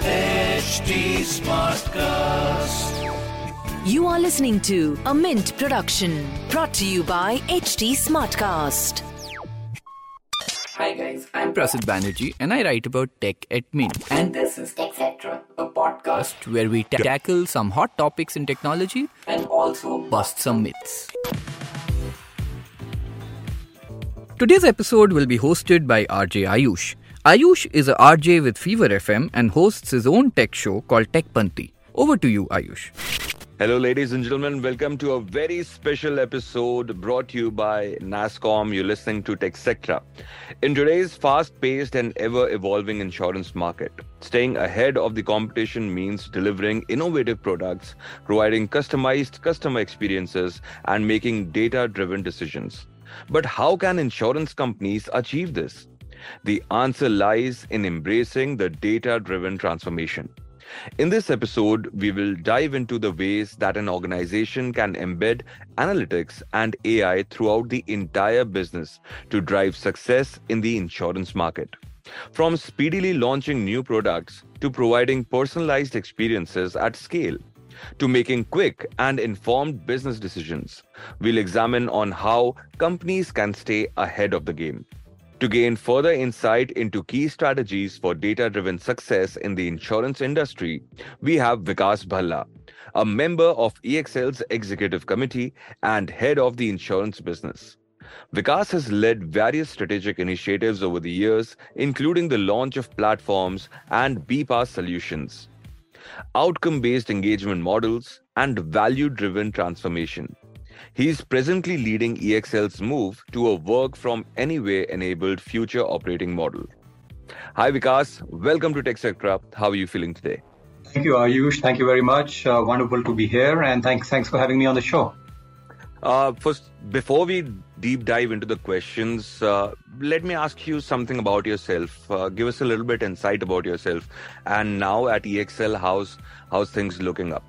HT Smartcast. You are listening to a Mint production brought to you by HT Smartcast. Hi guys, I'm Prasid Banerjee and I write about tech at Mint, and this is TechCetra, a podcast where we ta- tackle some hot topics in technology, and also bust some myths. Today's episode will be hosted by RJ Aayush. Aayush is a RJ with Fever FM and hosts his own tech show called Tech Panti. Over to you, Aayush. Hello, ladies and gentlemen. Welcome to a very special episode brought to you by NASSCOM. You're listening to TechCetra. In today's fast paced and ever evolving insurance market, staying ahead of the competition means delivering innovative products, providing customized customer experiences, and making data driven decisions. But how can insurance companies achieve this? The answer lies in embracing the data driven transformation. In this episode, we will dive into the ways that an organization can embed analytics and AI throughout the entire business to drive success in the insurance market. From speedily launching new products to providing personalized experiences at scale to making quick and informed business decisions, we'll examine on how companies can stay ahead of the game. To gain further insight into key strategies for data driven success in the insurance industry, we have Vikas Bhalla, a member of EXL's executive committee and head of the insurance business. Vikas has led various strategic initiatives over the years, including the launch of platforms and BPaaS solutions, outcome based engagement models, and value driven transformation. He is presently leading EXL's move to a work from anywhere enabled future operating model. Hi Vikas, welcome to TechCetra. How are you feeling today? Thank you, Aayush. Thank you very much. Uh, wonderful to be here, and thanks thanks for having me on the show. Uh, first, before we deep dive into the questions, uh, let me ask you something about yourself. Uh, give us a little bit insight about yourself, and now at EXL, how's how's things looking up?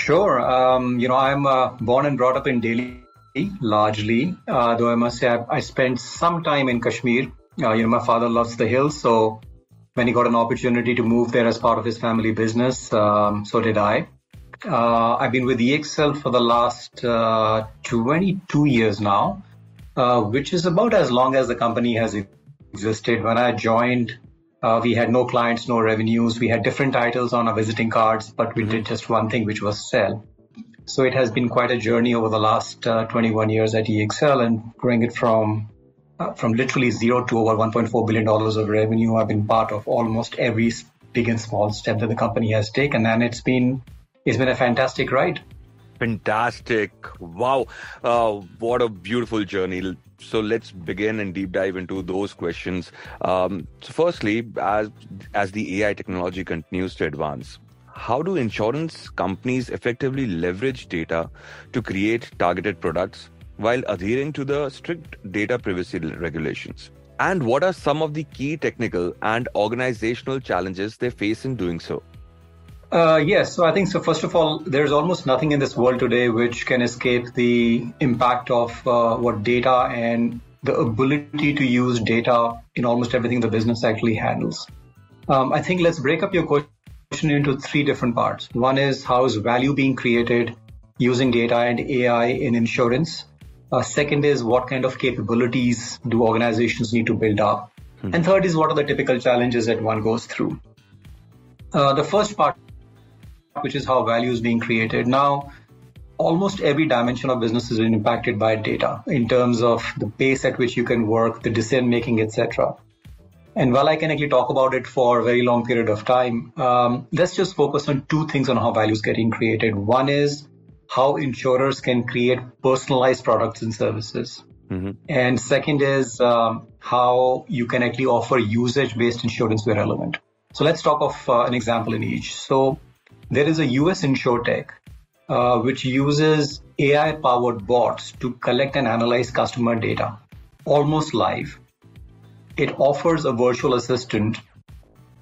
Sure. Um, you know, I'm uh, born and brought up in Delhi, largely. Uh, though I must say, I, I spent some time in Kashmir. Uh, you know, my father loves the hills, so when he got an opportunity to move there as part of his family business, um, so did I. Uh, I've been with EXL for the last uh, 22 years now, uh, which is about as long as the company has existed. When I joined, uh, we had no clients, no revenues. We had different titles on our visiting cards, but we did just one thing, which was sell. So it has been quite a journey over the last uh, 21 years at EXL and growing it from uh, from literally zero to over 1.4 billion dollars of revenue. I've been part of almost every big and small step that the company has taken, and it's been it's been a fantastic ride. Fantastic! Wow, uh, what a beautiful journey. So let's begin and deep dive into those questions. Um, so, firstly, as as the AI technology continues to advance, how do insurance companies effectively leverage data to create targeted products while adhering to the strict data privacy regulations? And what are some of the key technical and organizational challenges they face in doing so? Uh, yes, so I think so. First of all, there's almost nothing in this world today which can escape the impact of uh, what data and the ability to use data in almost everything the business actually handles. Um, I think let's break up your question into three different parts. One is how is value being created using data and AI in insurance. Uh, second is what kind of capabilities do organizations need to build up, hmm. and third is what are the typical challenges that one goes through. Uh, the first part which is how value is being created. Now, almost every dimension of business is being impacted by data in terms of the pace at which you can work, the decision making, etc. And while I can actually talk about it for a very long period of time, um, let's just focus on two things on how value is getting created. One is how insurers can create personalized products and services. Mm-hmm. And second is um, how you can actually offer usage based insurance where relevant. So let's talk of uh, an example in each. So there is a US insurtech uh, which uses AI powered bots to collect and analyze customer data almost live. It offers a virtual assistant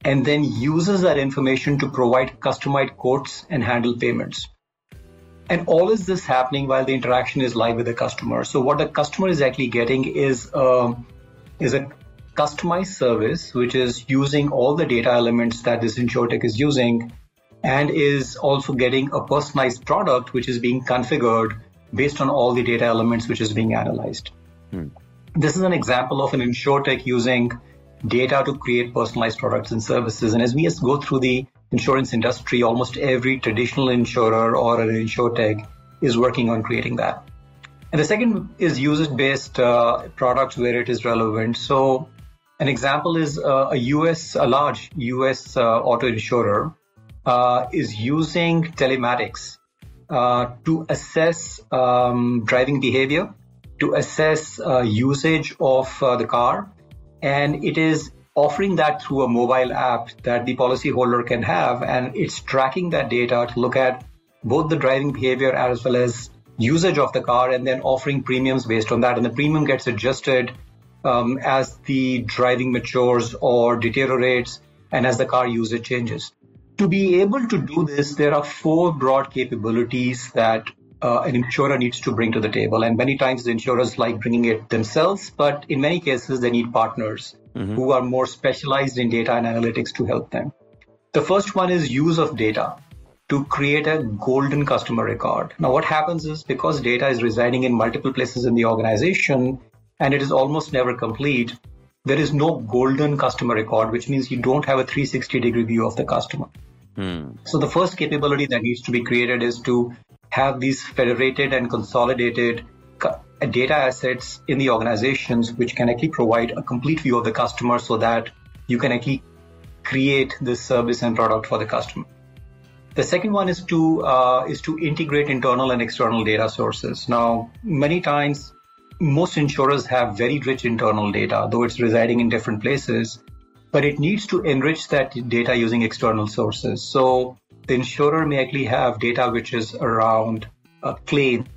and then uses that information to provide customized quotes and handle payments. And all is this happening while the interaction is live with the customer. So what the customer is actually getting is a, um, is a customized service, which is using all the data elements that this insurtech is using and is also getting a personalized product, which is being configured based on all the data elements which is being analyzed. Hmm. This is an example of an insurtech using data to create personalized products and services. And as we go through the insurance industry, almost every traditional insurer or an insurtech is working on creating that. And the second is usage-based uh, products where it is relevant. So an example is uh, a US, a large US uh, auto insurer is using telematics uh, to assess um, driving behavior, to assess uh, usage of the car, and it is offering that through a mobile app that the policyholder can have, and it's tracking that data to look at both the driving behavior as well as usage of the car, and then offering premiums based on that. And the premium gets adjusted um, as the driving matures or deteriorates, and as the car usage changes. To be able to do this, there are four broad capabilities that uh, an insurer needs to bring to the table. And many times the insurers like bringing it themselves, but in many cases they need partners mm-hmm. who are more specialized in data and analytics to help them. The first one is use of data to create a golden customer record. Now, what happens is because data is residing in multiple places in the organization and it is almost never complete, there is no golden customer record, which means you don't have a 360 degree view of the customer. So the first capability that needs to be created is to have these federated and consolidated data assets in the organizations which can actually provide a complete view of the customer so that you can actually create this service and product for the customer. The second one is to uh, is to integrate internal and external data sources. Now, many times, most insurers have very rich internal data, though it's residing in different places, but it needs to enrich that data using external sources. So the insurer may actually have data which is around uh, claims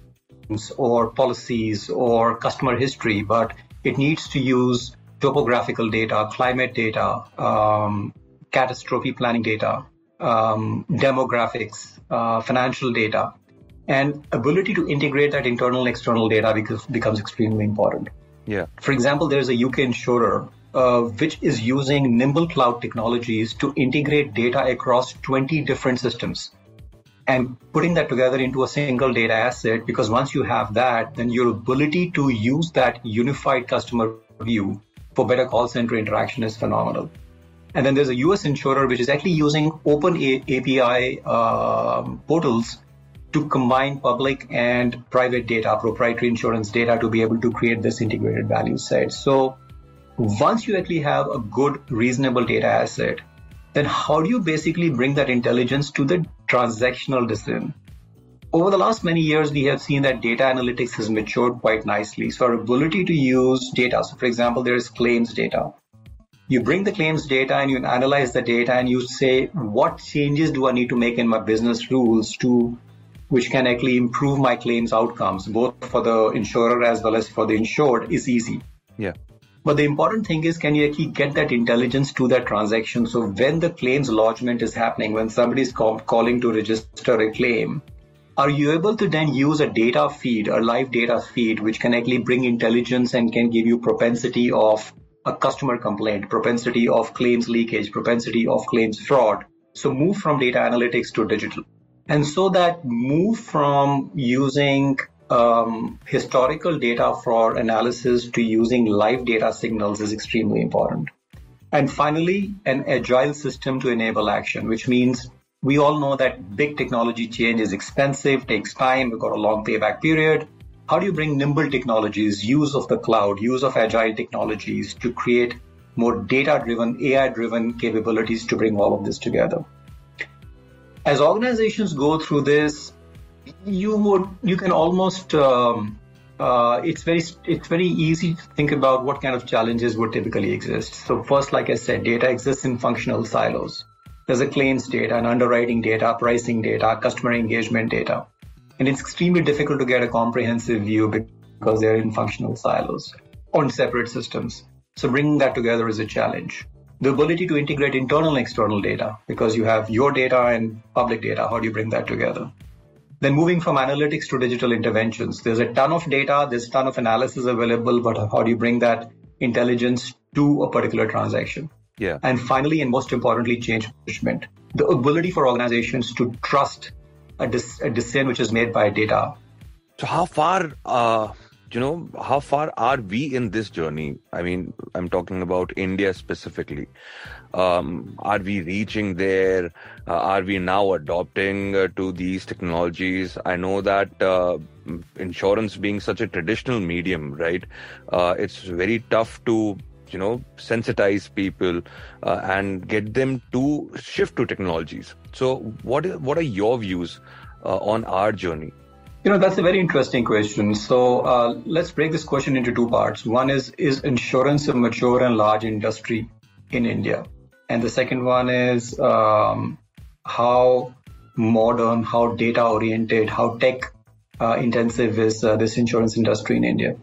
or policies or customer history, but it needs to use topographical data, climate data, um, catastrophe planning data, um, demographics, uh, financial data, and ability to integrate that internal and external data becomes, becomes extremely important. Yeah. For example, there's a UK insurer uh, which is using Nimble Cloud technologies to integrate data across 20 different systems and putting that together into a single data asset. Because once you have that, then your ability to use that unified customer view for better call center interaction is phenomenal. And then there's a US insurer which is actually using open a- API uh, portals to combine public and private data, proprietary insurance data to be able to create this integrated value set. So once you actually have a good, reasonable data asset, then how do you basically bring that intelligence to the transactional decision? Over the last many years, we have seen that data analytics has matured quite nicely. So our ability to use data, so for example, there is claims data. You bring the claims data and you analyze the data and you say, what changes do I need to make in my business rules to which can actually improve my claims outcomes, both for the insurer as well as for the insured, is easy. Yeah. But the important thing is, can you actually get that intelligence to that transaction? So when the claims lodgement is happening, when somebody is call, calling to register a claim, are you able to then use a data feed, a live data feed, which can actually bring intelligence and can give you propensity of a customer complaint, propensity of claims leakage, propensity of claims fraud? So move from data analytics to digital. And so that move from using um, historical data for analysis to using live data signals is extremely important. And finally, an agile system to enable action, which means we all know that big technology change is expensive, takes time, we've got a long payback period. How do you bring nimble technologies, use of the cloud, use of agile technologies to create more data driven, AI driven capabilities to bring all of this together? As organizations go through this, you would you can almost um, uh, it's very it's very easy to think about what kind of challenges would typically exist. So first, like I said, data exists in functional silos. There's a claims data, an underwriting data, pricing data, customer engagement data, and it's extremely difficult to get a comprehensive view because they're in functional silos on separate systems. So bringing that together is a challenge. The ability to integrate internal and external data because you have your data and public data. How do you bring that together? Then moving from analytics to digital interventions, there's a ton of data, there's a ton of analysis available, but how do you bring that intelligence to a particular transaction. Yeah. And finally, and most importantly, change management. The ability for organizations to trust a, a decision which is made by data. So how far, uh, you know, how far are we in this journey? I mean, I'm talking about India specifically. Um, are we reaching there? Uh, are we now adopting uh, to these technologies? I know that uh, insurance being such a traditional medium, right? Uh, it's very tough to you know sensitize people uh, and get them to shift to technologies. So, what what are your views uh, on our journey? You know, that's a very interesting question. So uh, let's break this question into two parts. One is, is insurance a mature and large industry in India? And the second one is um, how modern, how data oriented, how tech uh, intensive is uh, this insurance industry in India?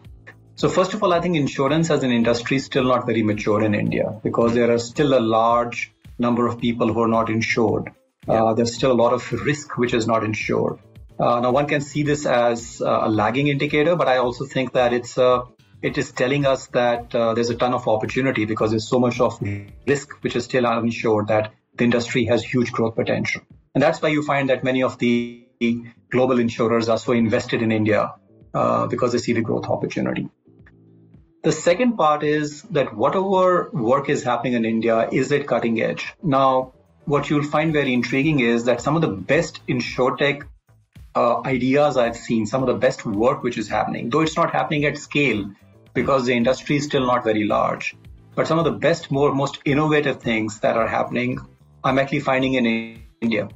So first of all, I think insurance as an industry is still not very mature in India because there are still a large number of people who are not insured. Uh, there's still a lot of risk which is not insured. Uh, now one can see this as uh, a lagging indicator, but I also think that it's uh, it is telling us that uh, there's a ton of opportunity because there's so much of risk which is still uninsured that the industry has huge growth potential. And that's why you find that many of the global insurers are so invested in India uh, because they see the growth opportunity. The second part is that whatever work is happening in India, is it cutting edge? Now, what you'll find very intriguing is that some of the best insurtech uh, ideas I've seen, some of the best work which is happening, though it's not happening at scale, because the industry is still not very large. But some of the best, more most innovative things that are happening, I'm actually finding in India.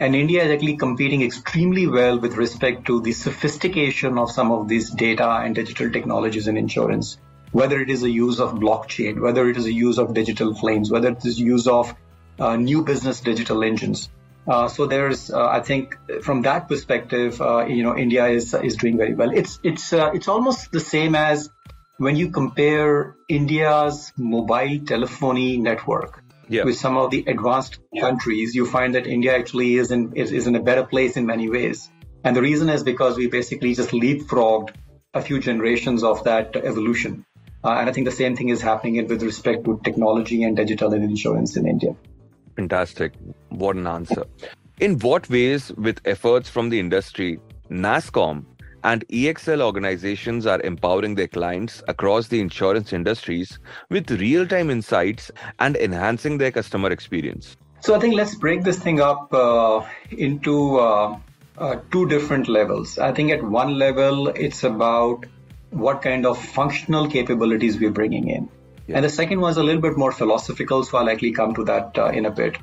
And India is actually competing extremely well with respect to the sophistication of some of these data and digital technologies in insurance. Whether it is a use of blockchain, whether it is a use of digital claims, whether it is use of uh, new business digital engines. Uh, so there's, uh, I think, from that perspective, uh, you know, India is is doing very well. It's it's uh, it's almost the same as when you compare India's mobile telephony network yeah. with some of the advanced countries, you find that India actually is in is, is in a better place in many ways. And the reason is because we basically just leapfrogged a few generations of that evolution. Uh, and I think the same thing is happening with respect to technology and digital and insurance in India. Fantastic. What an answer. In what ways, with efforts from the industry, NASSCOM and EXL organizations are empowering their clients across the insurance industries with real time insights and enhancing their customer experience. So, I think let's break this thing up uh, into uh, uh, two different levels. I think at one level, it's about what kind of functional capabilities we're bringing in. Yeah. And the second one is a little bit more philosophical, so I'll likely come to that uh, in a bit.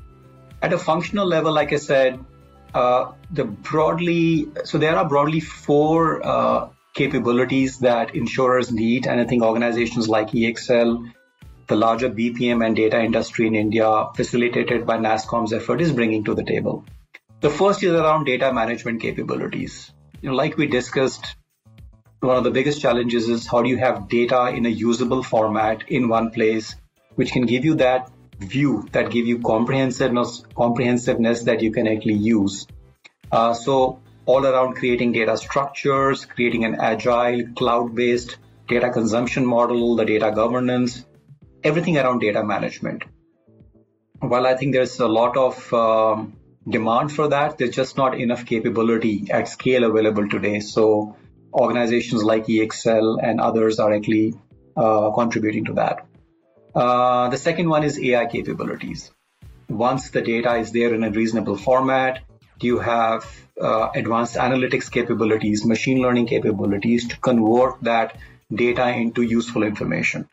At a functional level, like I said, uh, the broadly, so there are broadly four uh, capabilities that insurers need, and I think organizations like EXL, the larger BPM and data industry in India, facilitated by NASSCOM's effort, is bringing to the table. The first is around data management capabilities. You know, like we discussed, one of the biggest challenges is how do you have data in a usable format in one place, which can give you that view that give you comprehensiveness, comprehensiveness that you can actually use. Uh, so all around creating data structures, creating an agile cloud-based data consumption model, the data governance, everything around data management. While I think there's a lot of um, demand for that, there's just not enough capability at scale available today. So organizations like EXL and others are actually uh, contributing to that. Uh, the second one is AI capabilities. Once the data is there in a reasonable format, you have uh, advanced analytics capabilities, machine learning capabilities to convert that data into useful information.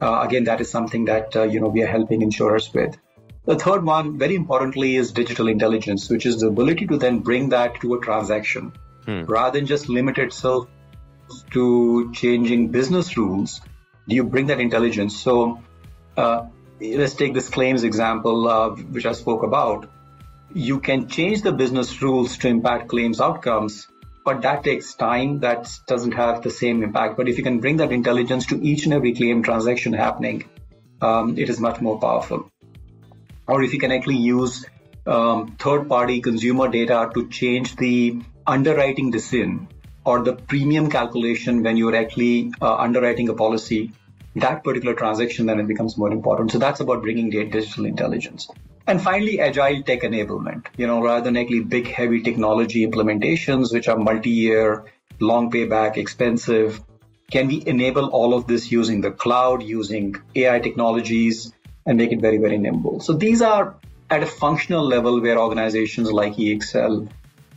Uh, again, that is something that uh, you know we are helping insurers with. The third one, very importantly, is digital intelligence, which is the ability to then bring that to a transaction hmm. rather than just limit itself to changing business rules. Do you bring that intelligence? So let's take this claims example, uh, which I spoke about. You can change the business rules to impact claims outcomes, but that takes time. That doesn't have the same impact. But if you can bring that intelligence to each and every claim transaction happening, um, it is much more powerful. Or if you can actually use um, third party consumer data to change the underwriting decision or the premium calculation when you're actually uh, underwriting a policy that particular transaction, then it becomes more important. So that's about bringing digital intelligence. And finally, agile tech enablement. You know, rather than actually big, heavy technology implementations, which are multi-year, long payback, expensive, can we enable all of this using the cloud, using AI technologies, and make it very, very nimble? So these are at a functional level where organizations like EXL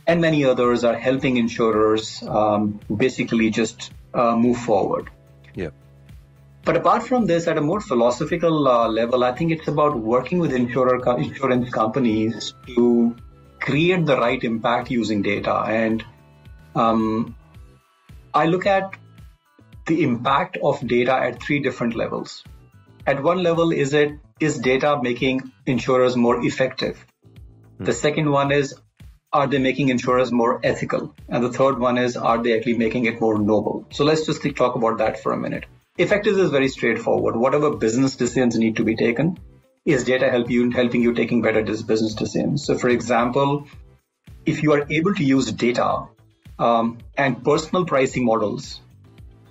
and many others are helping insurers um, basically just uh, move forward. Yeah. But apart from this, at a more philosophical uh, level, I think it's about working with insurer co- insurance companies to create the right impact using data. And um, I look at the impact of data at three different levels. At one level, is it is data making insurers more effective? The second one is are they making insurers more ethical? And the third one is, are they actually making it more noble? So let's just talk about that for a minute. Effective is very straightforward. Whatever business decisions need to be taken, is data help you helping you taking better business decisions? So, for example, if you are able to use data um, and personal pricing models,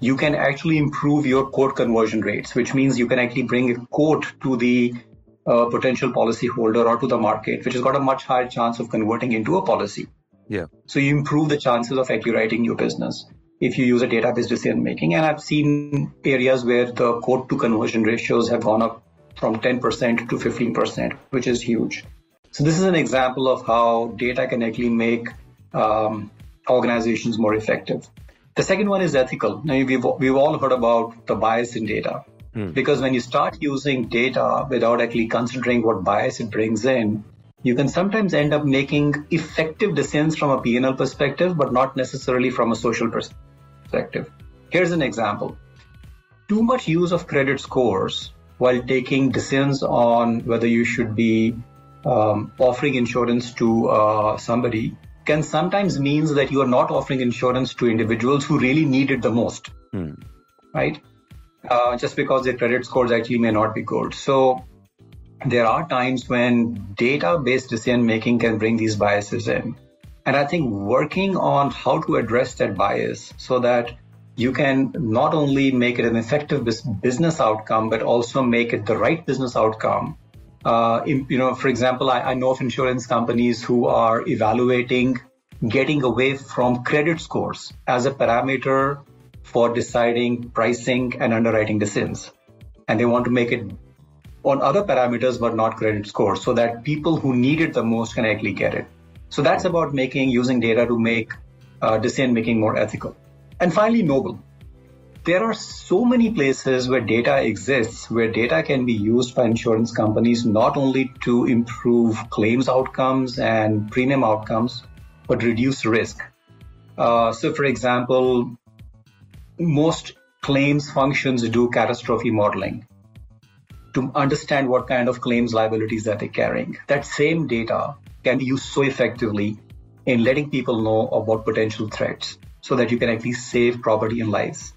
you can actually improve your quote conversion rates, which means you can actually bring a quote to the uh, potential policyholder or to the market, which has got a much higher chance of converting into a policy. Yeah. So you improve the chances of actually writing new business if you use a database decision making. And I've seen areas where the quote to conversion ratios have gone up from 10% to 15%, which is huge. So this is an example of how data can actually make um, organizations more effective. The second one is ethical. Now we've, we've all heard about the bias in data. Hmm. Because when you start using data without actually considering what bias it brings in, you can sometimes end up making effective decisions from a P&L perspective, but not necessarily from a social perspective. Here's an example. Too much use of credit scores while taking decisions on whether you should be um, offering insurance to uh, somebody can sometimes means that you are not offering insurance to individuals who really need it the most, hmm. right? uh, just because their credit scores actually may not be good. So there are times when data-based decision making can bring these biases in. And I think working on how to address that bias so that you can not only make it an effective business outcome, but also make it the right business outcome. Uh, you know, for example, I, I know of insurance companies who are evaluating getting away from credit scores as a parameter for deciding pricing and underwriting decisions. And they want to make it on other parameters, but not credit scores, so that people who need it the most can actually get it. So that's about making using data to make uh, decision making more ethical. And finally, noble. There are so many places where data exists, where data can be used by insurance companies not only to improve claims outcomes and premium outcomes, but reduce risk. Uh, so, for example, most claims functions do catastrophe modeling to understand what kind of claims liabilities that they're carrying. That same data can be used so effectively in letting people know about potential threats so that you can actually save property and lives.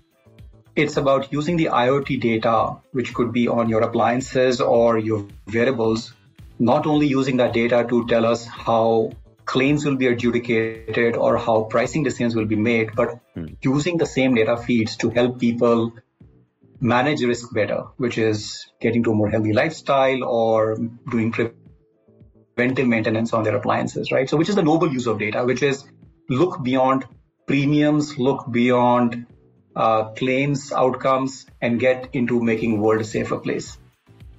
It's about using the IoT data, which could be on your appliances or your wearables, not only using that data to tell us how claims will be adjudicated or how pricing decisions will be made, but hmm. using the same data feeds to help people manage risk better, which is getting to a more healthy lifestyle or doing preventive maintenance on their appliances, right? So, which is the noble use of data, which is look beyond premiums, look beyond uh, claims outcomes, and get into making world a safer place.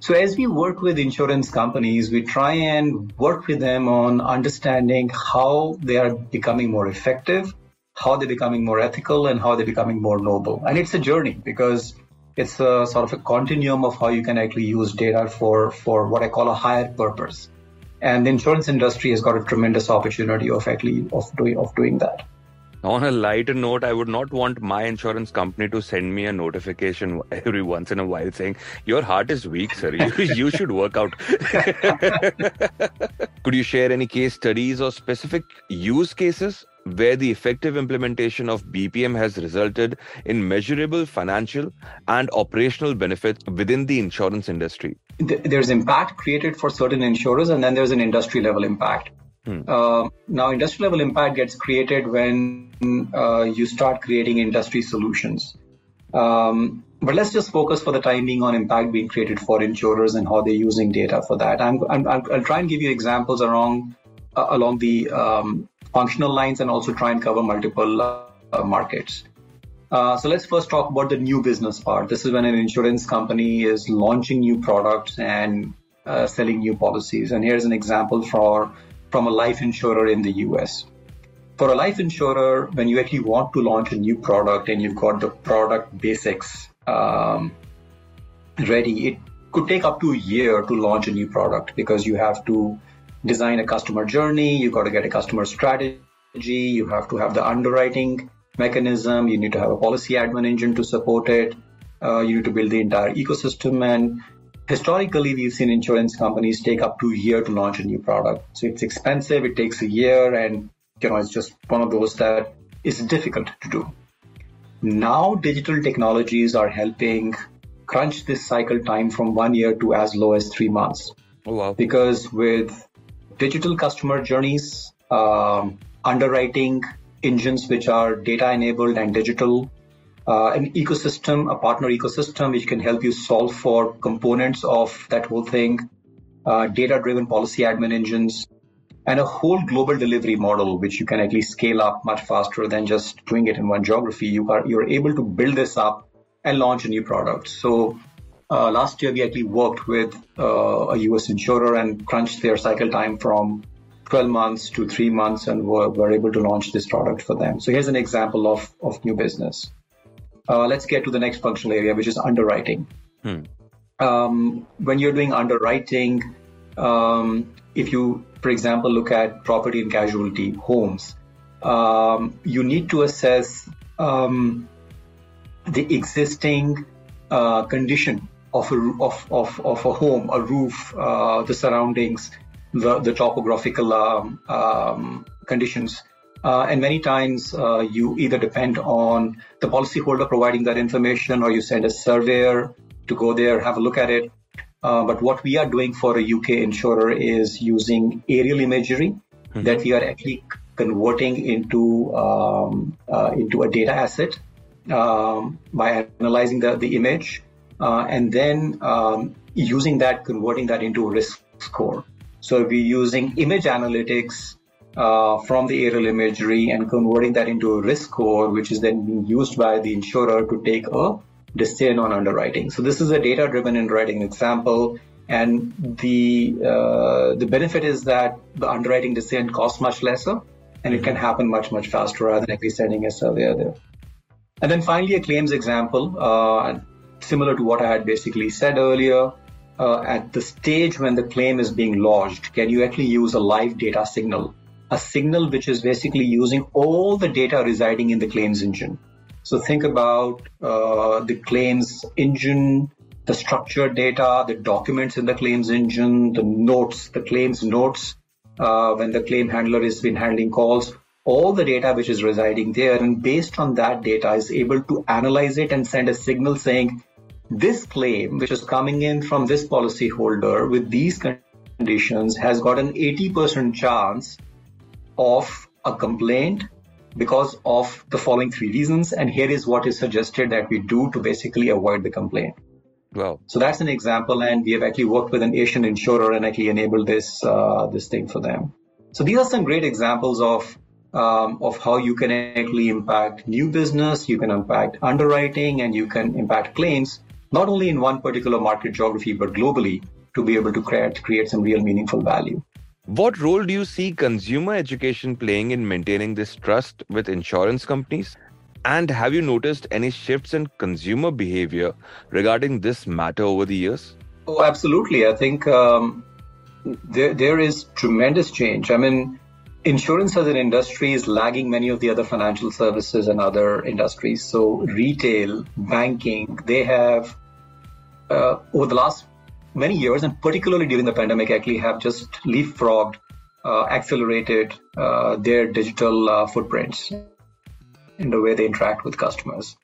So as we work with insurance companies, we try and work with them on understanding how they are becoming more effective, how they're becoming more ethical, and how they're becoming more noble. And it's a journey because it's a sort of a continuum of how you can actually use data for, for what I call a higher purpose. And the insurance industry has got a tremendous opportunity of actually of doing of doing that. On a lighter note, I would not want my insurance company to send me a notification every once in a while saying, Your heart is weak, sir. You, you should work out. Could you share any case studies or specific use cases where the effective implementation of BPM has resulted in measurable financial and operational benefits within the insurance industry? There's impact created for certain insurers, and then there's an industry level impact. Hmm. Uh, now, industry level impact gets created when uh, you start creating industry solutions. Um, but let's just focus for the time being on impact being created for insurers and how they're using data for that. I'm, I'm, I'll try and give you examples along uh, along the um, functional lines and also try and cover multiple uh, markets. Uh, so let's first talk about the new business part. This is when an insurance company is launching new products and uh, selling new policies. And here's an example for from a life insurer in the US. For a life insurer, when you actually want to launch a new product and you've got the product basics um, ready, it could take up to a year to launch a new product because you have to design a customer journey, you got to get a customer strategy, you have to have the underwriting mechanism, you need to have a policy admin engine to support it, uh, you need to build the entire ecosystem. And historically, we've seen insurance companies take up to a year to launch a new product. So it's expensive, it takes a year, and you know it's just one of those that is difficult to do. Now, digital technologies are helping crunch this cycle time from one year to as low as three months. Oh, wow. Because with digital customer journeys, um, underwriting engines which are data enabled and digital, uh, an ecosystem, a partner ecosystem which can help you solve for components of that whole thing, uh, data driven policy admin engines, and a whole global delivery model which you can actually scale up much faster than just doing it in one geography. You are you're able to build this up and launch a new product. So uh, last year, we actually worked with uh, a US insurer and crunched their cycle time from 12 months to three months and were, were able to launch this product for them. So here's an example of, of new business. Uh, let's get to the next functional area, which is underwriting. Hmm. Um, when you're doing underwriting, um, if you, for example, look at property and casualty, homes, um, you need to assess um, the existing uh, condition of a, of, of, of a home, a roof, uh, the surroundings, the, the topographical um, um, conditions. Uh, and many times uh, you either depend on the policyholder providing that information or you send a surveyor to go there, have a look at it. Uh, but what we are doing for a UK insurer is using aerial imagery mm-hmm. that we are actually converting into um, uh, into a data asset um, by analyzing the, the image uh, and then um, using that, converting that into a risk score. So we're using image analytics uh, from the aerial imagery and converting that into a risk score, which is then being used by the insurer to take a decision on underwriting. So this is a data-driven underwriting example, and the uh, the benefit is that the underwriting decision costs much lesser, and it can happen much much faster rather than actually sending a surveyor there. And then finally, a claims example. Uh, similar to what I had basically said earlier, uh, at the stage when the claim is being lodged, can you actually use a live data signal? A signal which is basically using all the data residing in the claims engine. So think about uh, the claims engine, the structured data, the documents in the claims engine, the notes, the claims notes, uh, when the claim handler has been handling calls, all the data which is residing there. And based on that data is able to analyze it and send a signal saying, this claim, which is coming in from this policyholder with these conditions, has got an 80% chance of a complaint because of the following three reasons. And here is what is suggested that we do to basically avoid the complaint. Wow. So that's an example, and we have actually worked with an Asian insurer and actually enabled this uh, this thing for them. So these are some great examples of um, of how you can actually impact new business, you can impact underwriting, and you can impact claims not only in one particular market geography, but globally to be able to create, create some real meaningful value. What role do you see consumer education playing in maintaining this trust with insurance companies? And have you noticed any shifts in consumer behavior regarding this matter over the years? Oh, absolutely. I think um, there, there is tremendous change. I mean, insurance as an industry is lagging many of the other financial services and other industries. So retail, banking, they have uh, over the last many years, and particularly during the pandemic, actually have just leapfrogged, uh, accelerated uh, their digital uh, footprints in the way they interact with customers.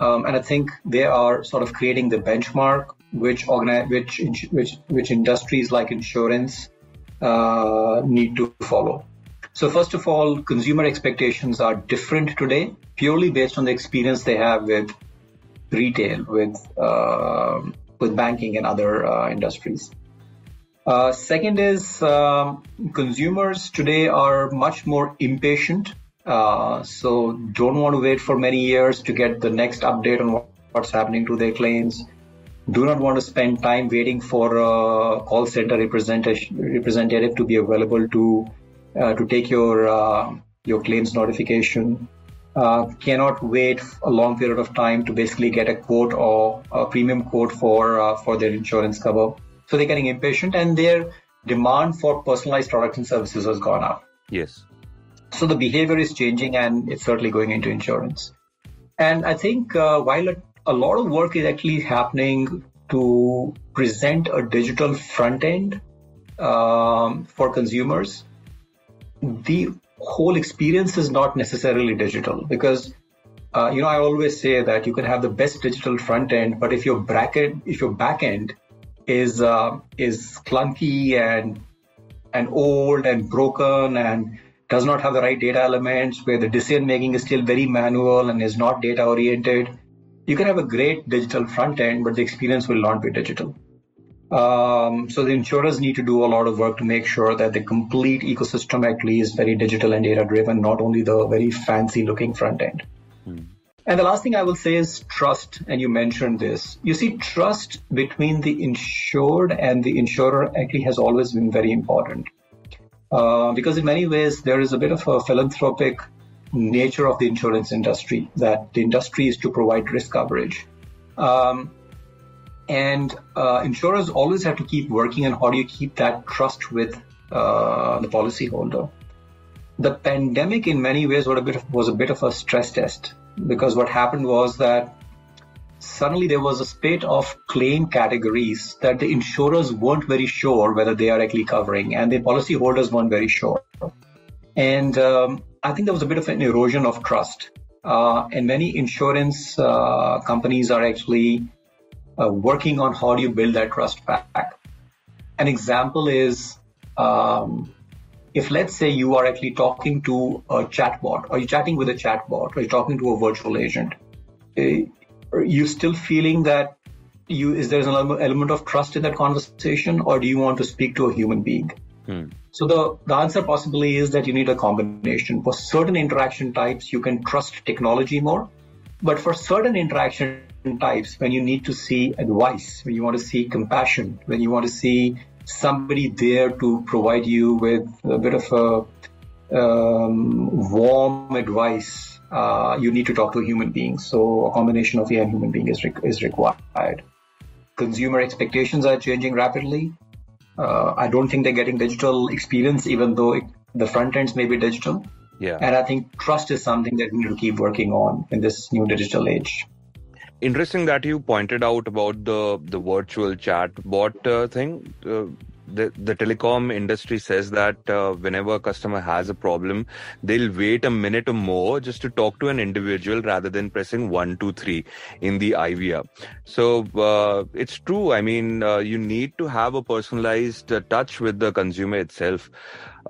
Um, and I think they are sort of creating the benchmark which which which which industries like insurance uh, need to follow. So first of all, consumer expectations are different today, purely based on the experience they have with retail, with uh, with banking and other uh, industries. Uh, second is um, consumers today are much more impatient, uh, so don't want to wait for many years to get the next update on what's happening to their claims. Do not want to spend time waiting for a call center representative to be available to to take your uh, your claims notification. Uh, cannot wait a long period of time to basically get a quote or a premium quote for uh, for their insurance cover. So they're getting impatient, and their demand for personalized products and services has gone up. Yes. So the behavior is changing, and it's certainly going into insurance. And I think uh, while a, a lot of work is actually happening to present a digital front end um, for consumers, the whole experience is not necessarily digital because uh, you know I always say that you can have the best digital front end, but if your bracket, if your back end is uh, is clunky and and old and broken and does not have the right data elements, where the decision making is still very manual and is not data oriented, you can have a great digital front end, but the experience will not be digital. Um, so the insurers need to do a lot of work to make sure that the complete ecosystem actually is very digital and data driven, not only the very fancy looking front end. Hmm. And the last thing I will say is trust. And you mentioned this. You see, trust between the insured and the insurer actually has always been very important. Uh, because in many ways, there is a bit of a philanthropic nature of the insurance industry that the industry is to provide risk coverage. Um, and uh, insurers always have to keep working on how do you keep that trust with uh, the policyholder. The pandemic, in many ways, was a bit of, was a bit of a stress test because what happened was that suddenly there was a spate of claim categories that the insurers weren't very sure whether they are actually covering, and the policyholders weren't very sure. And um, I think there was a bit of an erosion of trust. Uh, and many insurance uh, companies are actually uh, working on how do you build that trust back. An example is um, if let's say you are actually talking to a chatbot, or you're chatting with a chatbot, or you're talking to a virtual agent, uh, are you still feeling that you is there an element of trust in that conversation, or do you want to speak to a human being? Hmm. So the, the answer possibly is that you need a combination. For certain interaction types, you can trust technology more, but for certain interaction types, when you need to see advice, when you want to see compassion, when you want to see somebody there to provide you with a bit of a um, warm advice, uh, you need to talk to a human being. So a combination of AI and human being is, re- is required. Consumer expectations are changing rapidly. Uh, I don't think they're getting digital experience, even though it, the front ends may be digital. Yeah. And I think trust is something that we need to keep working on in this new digital age interesting that you pointed out about the the virtual chat bot uh, thing. Uh, the the telecom industry says that uh, whenever a customer has a problem, they'll wait a minute or more just to talk to an individual rather than pressing one two three in the IVR. So uh, it's true. I mean, uh, you need to have a personalized uh, touch with the consumer itself.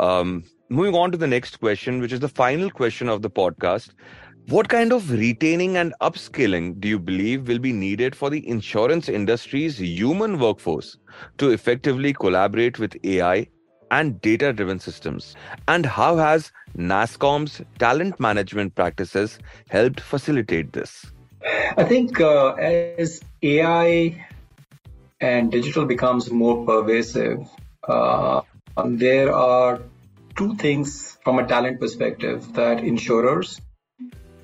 Um, moving on to the next question, which is the final question of the podcast. What kind of retaining and upskilling do you believe will be needed for the insurance industry's human workforce to effectively collaborate with AI and data driven systems? And how has NASSCOM's talent management practices helped facilitate this? I think uh, as AI and digital becomes more pervasive, uh, there are two things from a talent perspective that insurers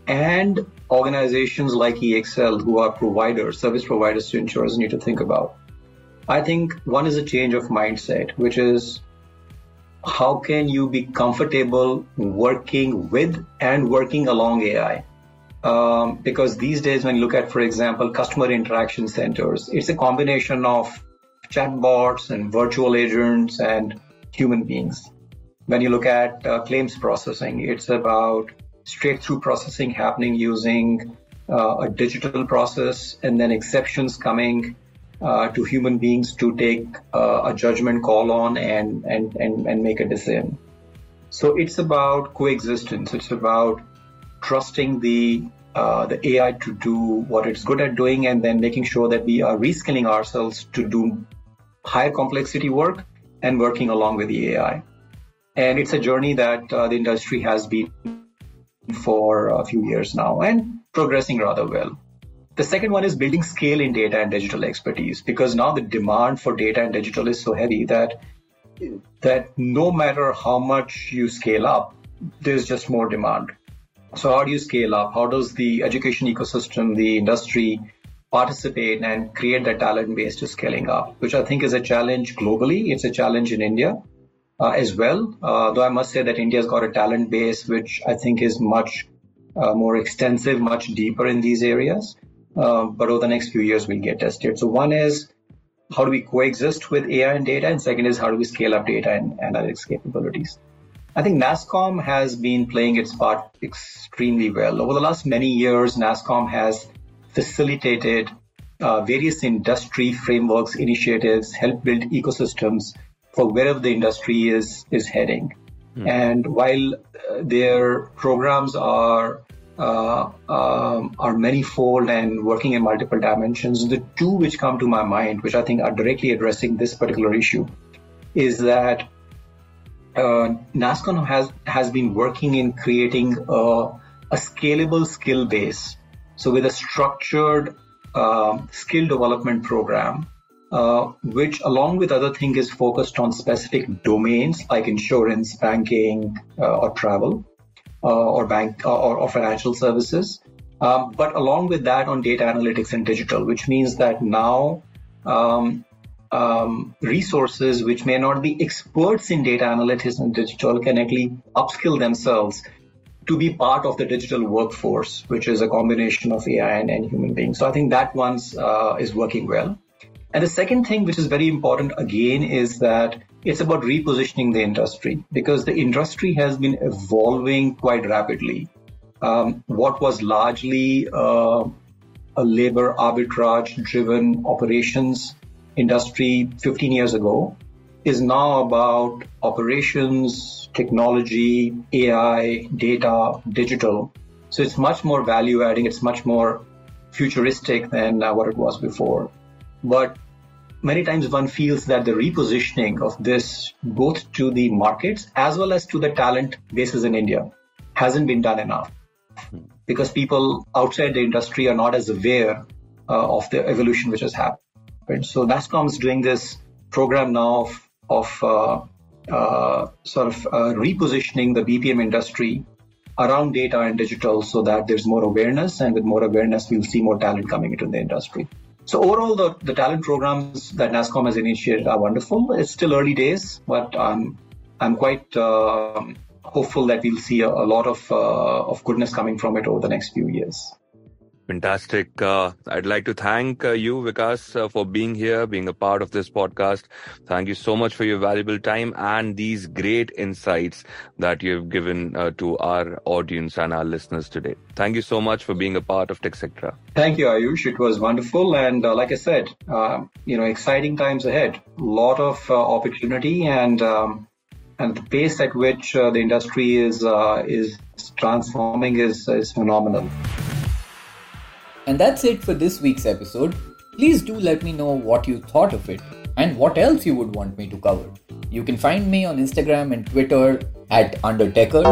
and organizations like EXL, who are providers, service providers to insurers, need to think about. I think one is a change of mindset, which is how can you be comfortable working with and working along AI? Um, because these days, when you look at, for example, customer interaction centers, it's a combination of chatbots and virtual agents and human beings. When you look at uh, claims processing, it's about straight through processing happening using uh, a digital process and then exceptions coming uh, to human beings to take uh, a judgment call on and, and, and, and make a decision. So it's about coexistence. It's about trusting the uh, the AI to do what it's good at doing, and then making sure that we are reskilling ourselves to do higher complexity work and working along with the AI. And it's a journey that uh, the industry has been for a few years now and progressing rather well. The second one is building scale in data and digital expertise because now the demand for data and digital is so heavy that that no matter how much you scale up, there's just more demand. So how do you scale up? How does the education ecosystem, the industry participate and create that talent base to scaling up, which I think is a challenge globally. It's a challenge in India as well. Uh, though I must say that India's got a talent base which I think is much uh, more extensive, much deeper in these areas. Uh, but over the next few years, we'll get tested. So one is how do we coexist with AI and data, and second is how do we scale up data and analytics capabilities. I think NASSCOM has been playing its part extremely well. Over the last many years, NASSCOM has facilitated uh, various industry frameworks, initiatives, help build ecosystems for wherever the industry is is heading. Mm. And while uh, their programs are uh, um, are manifold and working in multiple dimensions, the two which come to my mind, which I think are directly addressing this particular issue, is that uh, NASSCOM has has been working in creating a, a scalable skill base. So with a structured uh, skill development program, uh, which along with other things is focused on specific domains like insurance, banking, uh, or travel, uh, or bank or, or, financial services. Um, but along with that, on data analytics and digital, which means that now um, um, resources which may not be experts in data analytics and digital can actually upskill themselves to be part of the digital workforce, which is a combination of AI and, and human beings. So I think that one uh, is working well. And the second thing, which is very important again, is that it's about repositioning the industry because the industry has been evolving quite rapidly. Um, what was largely uh, a labor arbitrage driven operations industry 15 years ago is now about operations, technology, AI, data, digital. So it's much more value adding, it's much more futuristic than uh, what it was before. But many times one feels that the repositioning of this both to the markets as well as to the talent bases in India hasn't been done enough because people outside the industry are not as aware uh, of the evolution which has happened. So NASSCOM is doing this program now of, of uh, uh, sort of uh, repositioning the BPM industry around data and digital so that there's more awareness, and with more awareness, we'll see more talent coming into the industry. So overall, the, the talent programs that NASSCOM has initiated are wonderful. It's still early days, but I'm I'm quite uh, hopeful that we'll see a, a lot of uh, of goodness coming from it over the next few years. Fantastic. Uh, I'd like to thank uh, you, Vikas, uh, for being here, being a part of this podcast. Thank you so much for your valuable time and these great insights that you've given uh, to our audience and our listeners today. Thank you so much for being a part of TechCetera. Thank you, Aayush. It was wonderful. And uh, like I said, uh, you know, exciting times ahead. A lot of opportunity and, um, and the pace at which the industry is, is transforming is, is phenomenal. And that's it for this week's episode. Please do let me know what you thought of it and what else you would want me to cover. You can find me on Instagram and Twitter at Undertecher.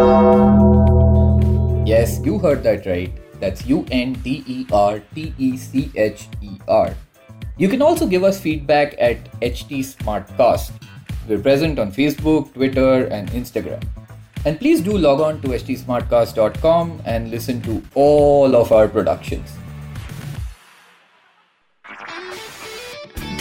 Yes, you heard that right. That's U N D E R T E C H E R. You can also give us feedback at HT Smartcast. We're present on Facebook, Twitter, and Instagram. And please do log on to htsmartcast.com and listen to all of our productions.